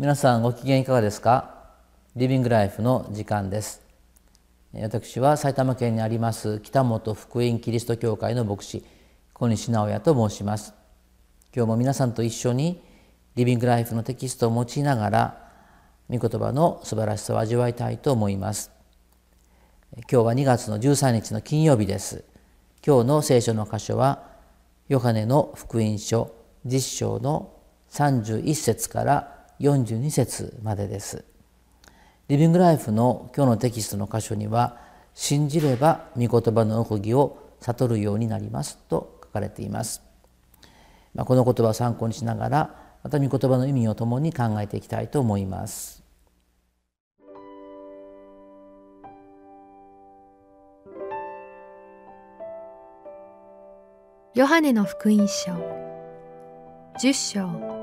皆さんご機嫌いかがですか？リビングライフの時間です。私は埼玉県にあります北本福音キリスト教会の牧師小西直也と申します。今日も皆さんと一緒にリビングライフのテキストを用いながら御言葉の素晴らしさを味わいたいと思います。今日は2月の13日の金曜日です。今日の聖書の箇所はヨハネの福音書10章の31節から42節までです。リビングライフの今日のテキストの箇所には「信じれば御言葉の奥義を悟るようになります」と書かれています。まあ、この言葉を参考にしながらまた御言葉の意味をともに考えていきたいと思います。ヨハネの福音書10章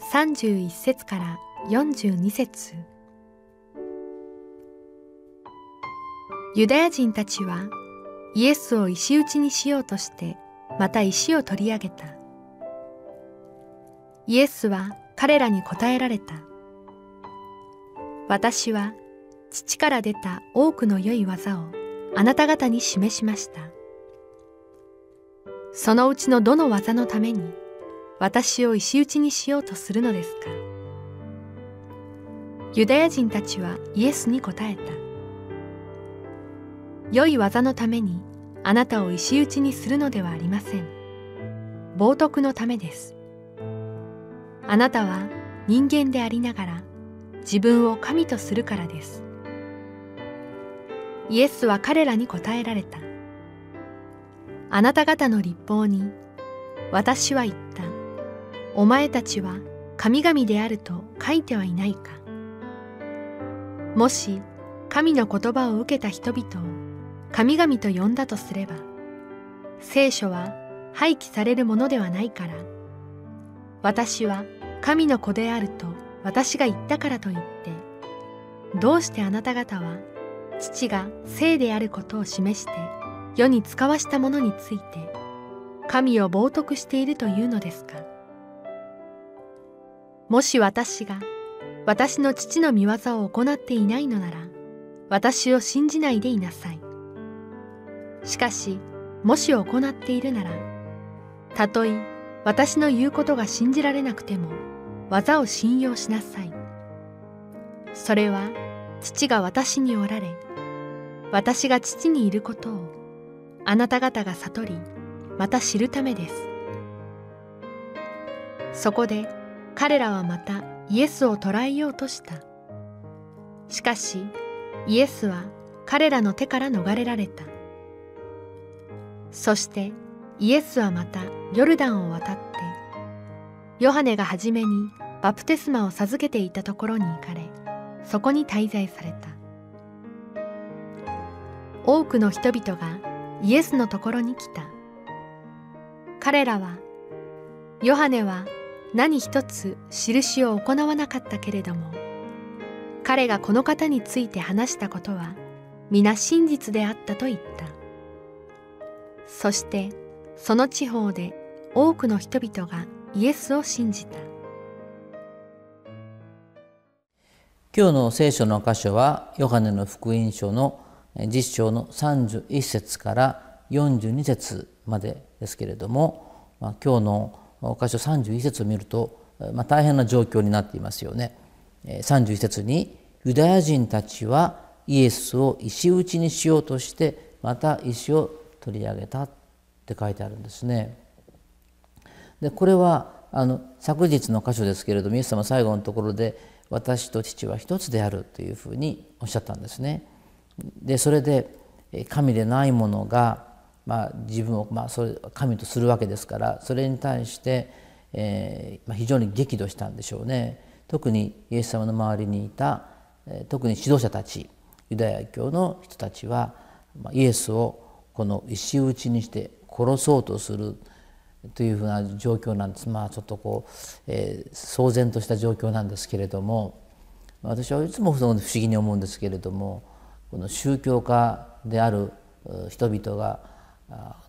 31節から42節。ユダヤ人たちはイエスを石打ちにしようとしてまた石を取り上げた。イエスは彼らに答えられた。私は父から出た多くの良い技をあなた方に示しました。そのうちのどの技のために私を石打ちにしようとするのですか？ユダヤ人たちはイエスに答えた。良い技のためにあなたを石打ちにするのではありません。冒涜のためです。あなたは人間でありながら自分を神とするからです。イエスは彼らに答えられた。あなた方の立法に私は言った。お前たちは神々であると書いてはいないか。もし神の言葉を受けた人々を神々と呼んだとすれば聖書は廃棄されるものではないから私は神の子であると私が言ったからといってどうしてあなた方は父が聖であることを示して世に使わしたものについて神を冒涜しているというのですか。もし私が私の父の御業を行っていないのなら私を信じないでいなさい。しかしもし行っているならたとえ私の言うことが信じられなくても技を信用しなさい。それは父が私におられ私が父にいることをあなた方が悟りまた知るためです。そこで彼らはまたイエスを捕らえようとした。しかしイエスは彼らの手から逃れられた。そしてイエスはまたヨルダンを渡ってヨハネが初めにバプテスマを授けていたところに行かれそこに滞在された。多くの人々がイエスのところに来た。彼らはヨハネは何一つ印を行わなかったけれども。彼がこの方について話したことは皆真実であったと言った。そしてその地方で多くの人々がイエスを信じた。今日の聖書の箇所はヨハネの福音書の実章の31節から42節までですけれども、今日の箇所31節を見ると、まあ、大変な状況になっていますよね。31節に「ユダヤ人たちはイエスを石打ちにしようとしてまた石を取り上げた」って書いてあるんですね。でこれはあの昨日の箇所ですけれどもイエス様最後のところで「私と父は一つである」というふうにおっしゃったんですね。でそれで神でないものがまあ、自分を、まあ、それ神とするわけですからそれに対して、えーまあ、非常に激怒したんでしょうね。特にイエス様の周りにいた、え、特に指導者たちユダヤ教の人たちは、まあ、イエスをこの石打ちにして殺そうとするというふうな状況なんですまあちょっとこう、えー、騒然とした状況なんですけれども私はいつも不思議に思うんですけれどもこの宗教家である人々が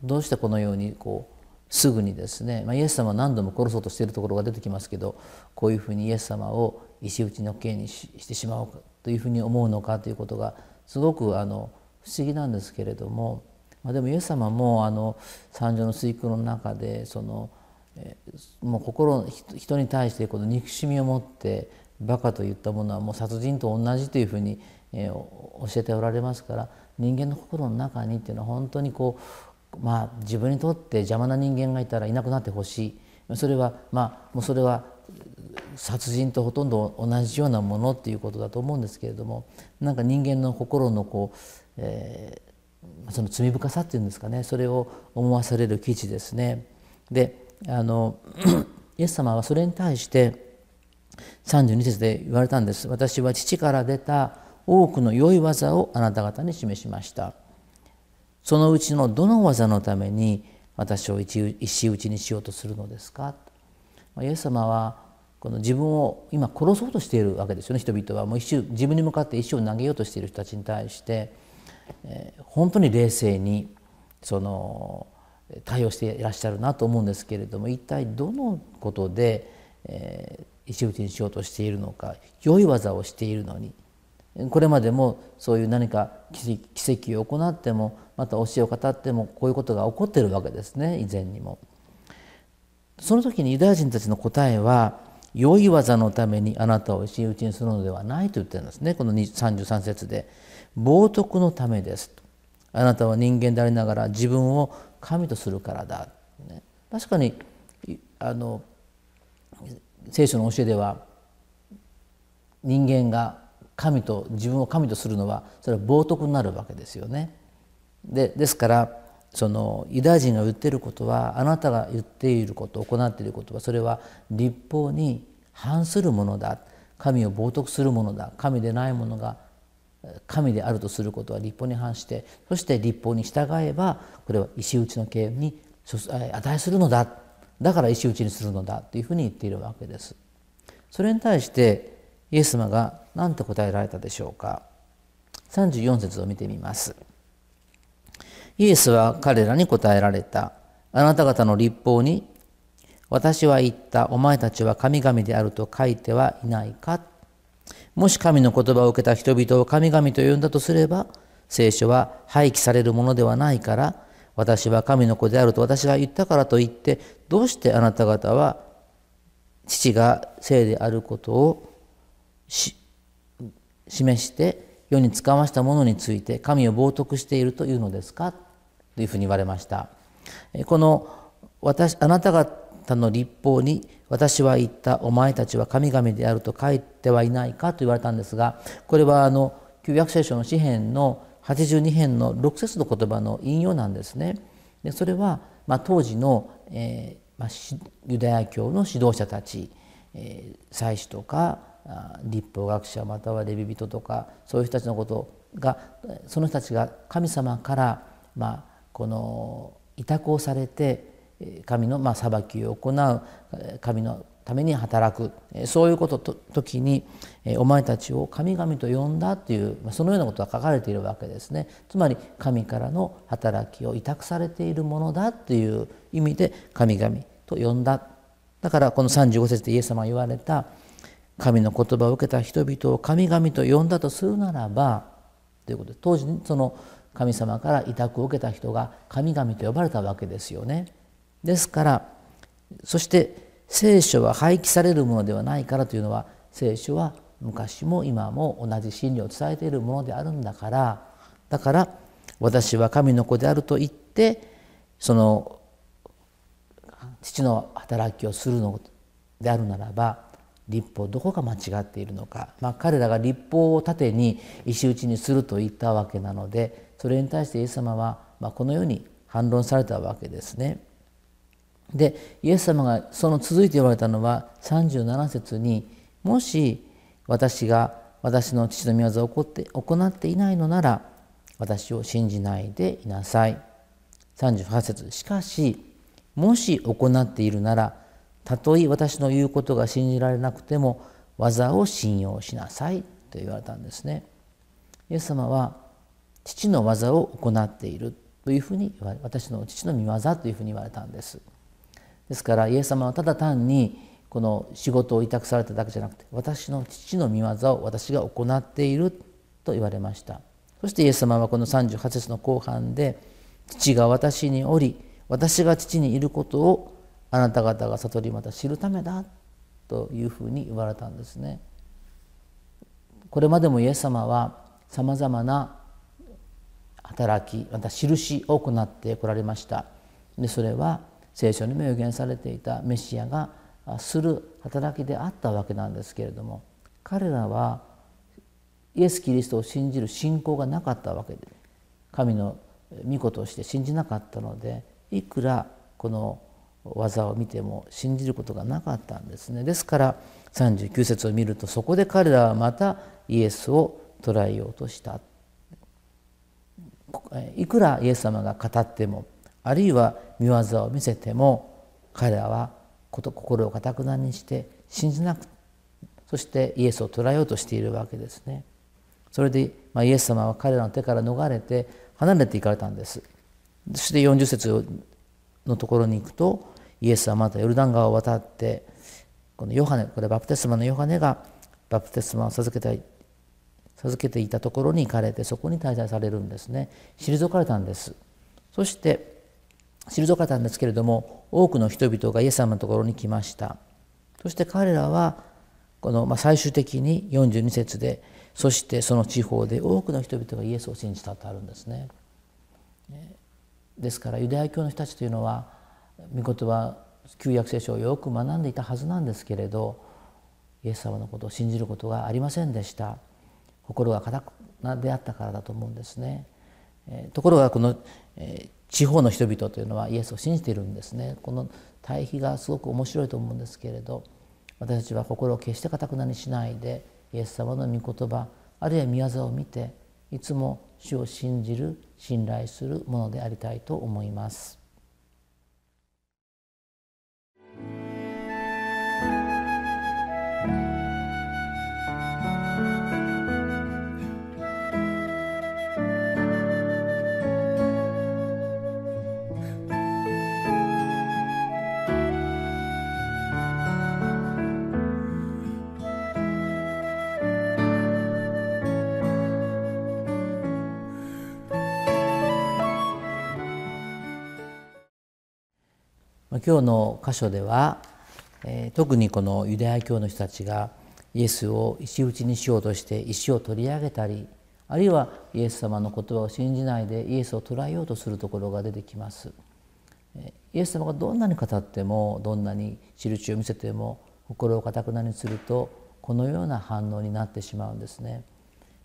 どうしてこのようにこうすぐにですね、まあ、イエス様は何度も殺そうとしているところが出てきますけどこういうふうにイエス様を石打ちの刑にしてしまおうかというふうに思うのかということがすごくあの不思議なんですけれども、まあ、でもイエス様もあの三条の水空の中でその、もう心人に対してこの憎しみを持ってバカといったものはもう殺人と同じというふうに、教えておられますから人間の心の中にっていうのは本当にこうまあ自分にとって邪魔な人間がいたらいなくなってほしい。それはまあもうそれは殺人とほとんど同じようなものっていうことだと思うんですけれどもなんか人間の心のこう、えー、その罪深さっていうんですかね。それを思わされる記事ですね。であの イエス様はそれに対して32節で言われたんです。私は父から出た多くの良い技をあなた方に示しました。そのうちのどの技のために私を石打ちにしようとするのですか？イエス様はこの自分を今殺そうとしているわけですよね。人々は。もう石自分に向かって石を投げようとしている人たちに対して、えー、本当に冷静にその対応していらっしゃるなと思うんですけれども一体どのことで、えー、石打ちにしようとしているのか良い技をしているのにこれまでもそういう何か奇跡を行ってもまた教えを語ってもこういうことが起こっているわけですね以前にも。その時にユダヤ人たちの答えは良い技のためにあなたを石打ちにするのではないと言ってるんですね。この33節で「冒涜のためです」と「あなたは人間でありながら自分を神とするからだ」ね、確かにあの聖書の教えでは人間が神と自分を神とするのはそれは冒涜になるわけですよね。でですからそのユダヤ人が言っていることはあなたが言っていること行っていることはそれは立法に反するものだ神を冒涜するものだ神でないものが神であるとすることは立法に反してそして立法に従えばこれは石打ちの刑に値するのだだから石打ちにするのだというふうに言っているわけです。それに対してイエス様が何て答えられたでしょうか？34節を見てみます。イエスは彼らに答えられた。あなた方の立法に私は言ったお前たちは神々であると書いてはいないか？もし神の言葉を受けた人々を神々と呼んだとすれば聖書は廃棄されるものではないから私は神の子であると私が言ったからといってどうしてあなた方は父が聖であることを示して世に使わしたものについて神を冒涜しているというのですか？というふうに言われましたこの私あなた方の立法に私は言ったお前たちは神々であると書いてはいないかと言われたんですがこれはあの旧約聖書の詩篇の82編の6節の言葉の引用なんですね。でそれは、まあ、当時の、えーまあ、ユダヤ教の指導者たち、えー、祭司とか立法学者またはレビ人とかそういう人たちのことがその人たちが神様から、まあ、この委託をされて神のまあ裁きを行う神のために働くそういうことと時にお前たちを神々と呼んだというそのようなことが書かれているわけですね。つまり神からの働きを委託されているものだという意味で神々と呼んだ。だからこの35節でイエス様が言われた神の言葉を受けた人々を神々と呼んだとするならばということで当時その神様から委託を受けた人が神々と呼ばれたわけですよね。ですからそして聖書は廃棄されるものではないからというのは聖書は昔も今も同じ真理を伝えているものであるんだからだから私は神の子であると言ってその父の働きをするのであるならば立法どこが間違っているのか、まあ、彼らが立法を盾に石打ちにすると言ったわけなのでそれに対してイエス様は、ま、このように反論されたわけですね。でイエス様がその続いて言われたのは37節にもし私が私の父の御業を行って行っていないのなら私を信じないでいなさい。38節しかしもし行っているならたとえ私の言うことが信じられなくても技を信用しなさいと言われたんですね。イエス様は父の技を行っているというふうに言われ私の父の御業というふうに言われたんです。ですからイエス様はただ単にこの仕事を委託されただけじゃなくて私の父の御業を私が行っていると言われましたそしてイエス様はこの38節の後半で父が私におり私が父にいることをあなた方が悟りまた知るためだというふうに言われたんですね。これまでもイエス様はさまざまな働きまた印を行ってこられました。でそれは聖書にも予言されていたメシアがする働きであったわけなんですけれども彼らはイエス・キリストを信じる信仰がなかったわけで神の御子として信じなかったのでいくらこの技を見ても信じることがなかったんですね。ですから39節を見るとそこで彼らはまたイエスを捕らえようとした。いくらイエス様が語ってもあるいは見業を見せても彼らは心をかたくなにして信じなくそしてイエスを捕らえようとしているわけですね。それで、まあ、イエス様は彼らの手から逃れて離れていかれたんです。そして40節のところに行くとイエスはまたヨルダン川を渡ってこのヨハネこれバプテスマのヨハネがバプテスマを授けた授けていたところに行かれてそこに滞在されるんですね。退かれたんです。そして退かれたんですけれども多くの人々がイエス様のところに来ました。そして彼らはこの、まあ、最終的に42節でそしてその地方で多くの人々がイエスを信じたとあるんですね。ですからユダヤ教の人たちというのは御言葉旧約聖書をよく学んでいたはずなんですけれどイエス様のことを信じることがありませんでした。心が固くなであったからだと思うんですね。えところがこのえ地方の人々というのはイエスを信じているんですね。この対比がすごく面白いと思うんですけれど私たちは心を決して固くなにしないでイエス様の御言葉あるいは御業を見ていつも主を信じる信頼するものでありたいと思います。今日の箇所では、え、特にこのユダヤ教の人たちがイエスを石打ちにしようとして石を取り上げたりあるいはイエス様の言葉を信じないでイエスを捉えようとするところが出てきます。イエス様がどんなに語ってもどんなに印を見せても心をかたくなにするとこのような反応になってしまうんですね。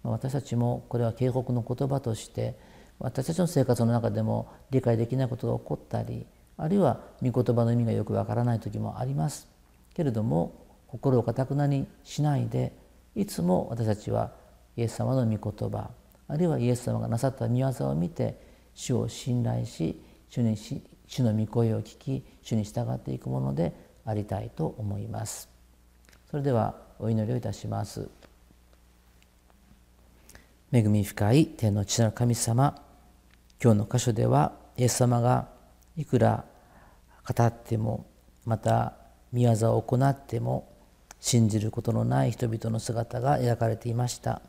私たちもこれは警告の言葉として私たちの生活の中でも理解できないことが起こったりあるいは御言葉の意味がよくわからない時もあります。けれども心をかたくなにしないでいつも私たちはイエス様の御言葉あるいはイエス様がなさった御業を見て主を信頼し主に主の御声を聞き主に従っていくものでありたいと思います。それではお祈りをいたします。恵み深い天の父なる神様今日の箇所ではイエス様がいくら語ってもまた見業を行っても信じることのない人々の姿が描かれていました。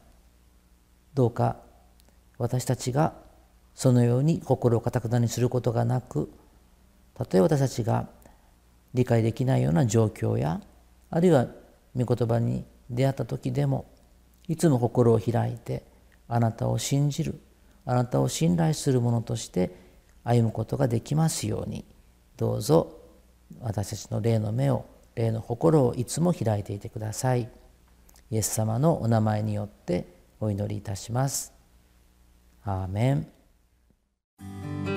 どうか私たちがそのように心をかたくなにすることがなくたとえ私たちが理解できないような状況やあるいは御言葉に出会った時でもいつも心を開いてあなたを信じるあなたを信頼する者として歩むことができますように。どうぞ私たちの霊の目を霊の心をいつも開いていてください。イエス様のお名前によってお祈りいたします。アーメン。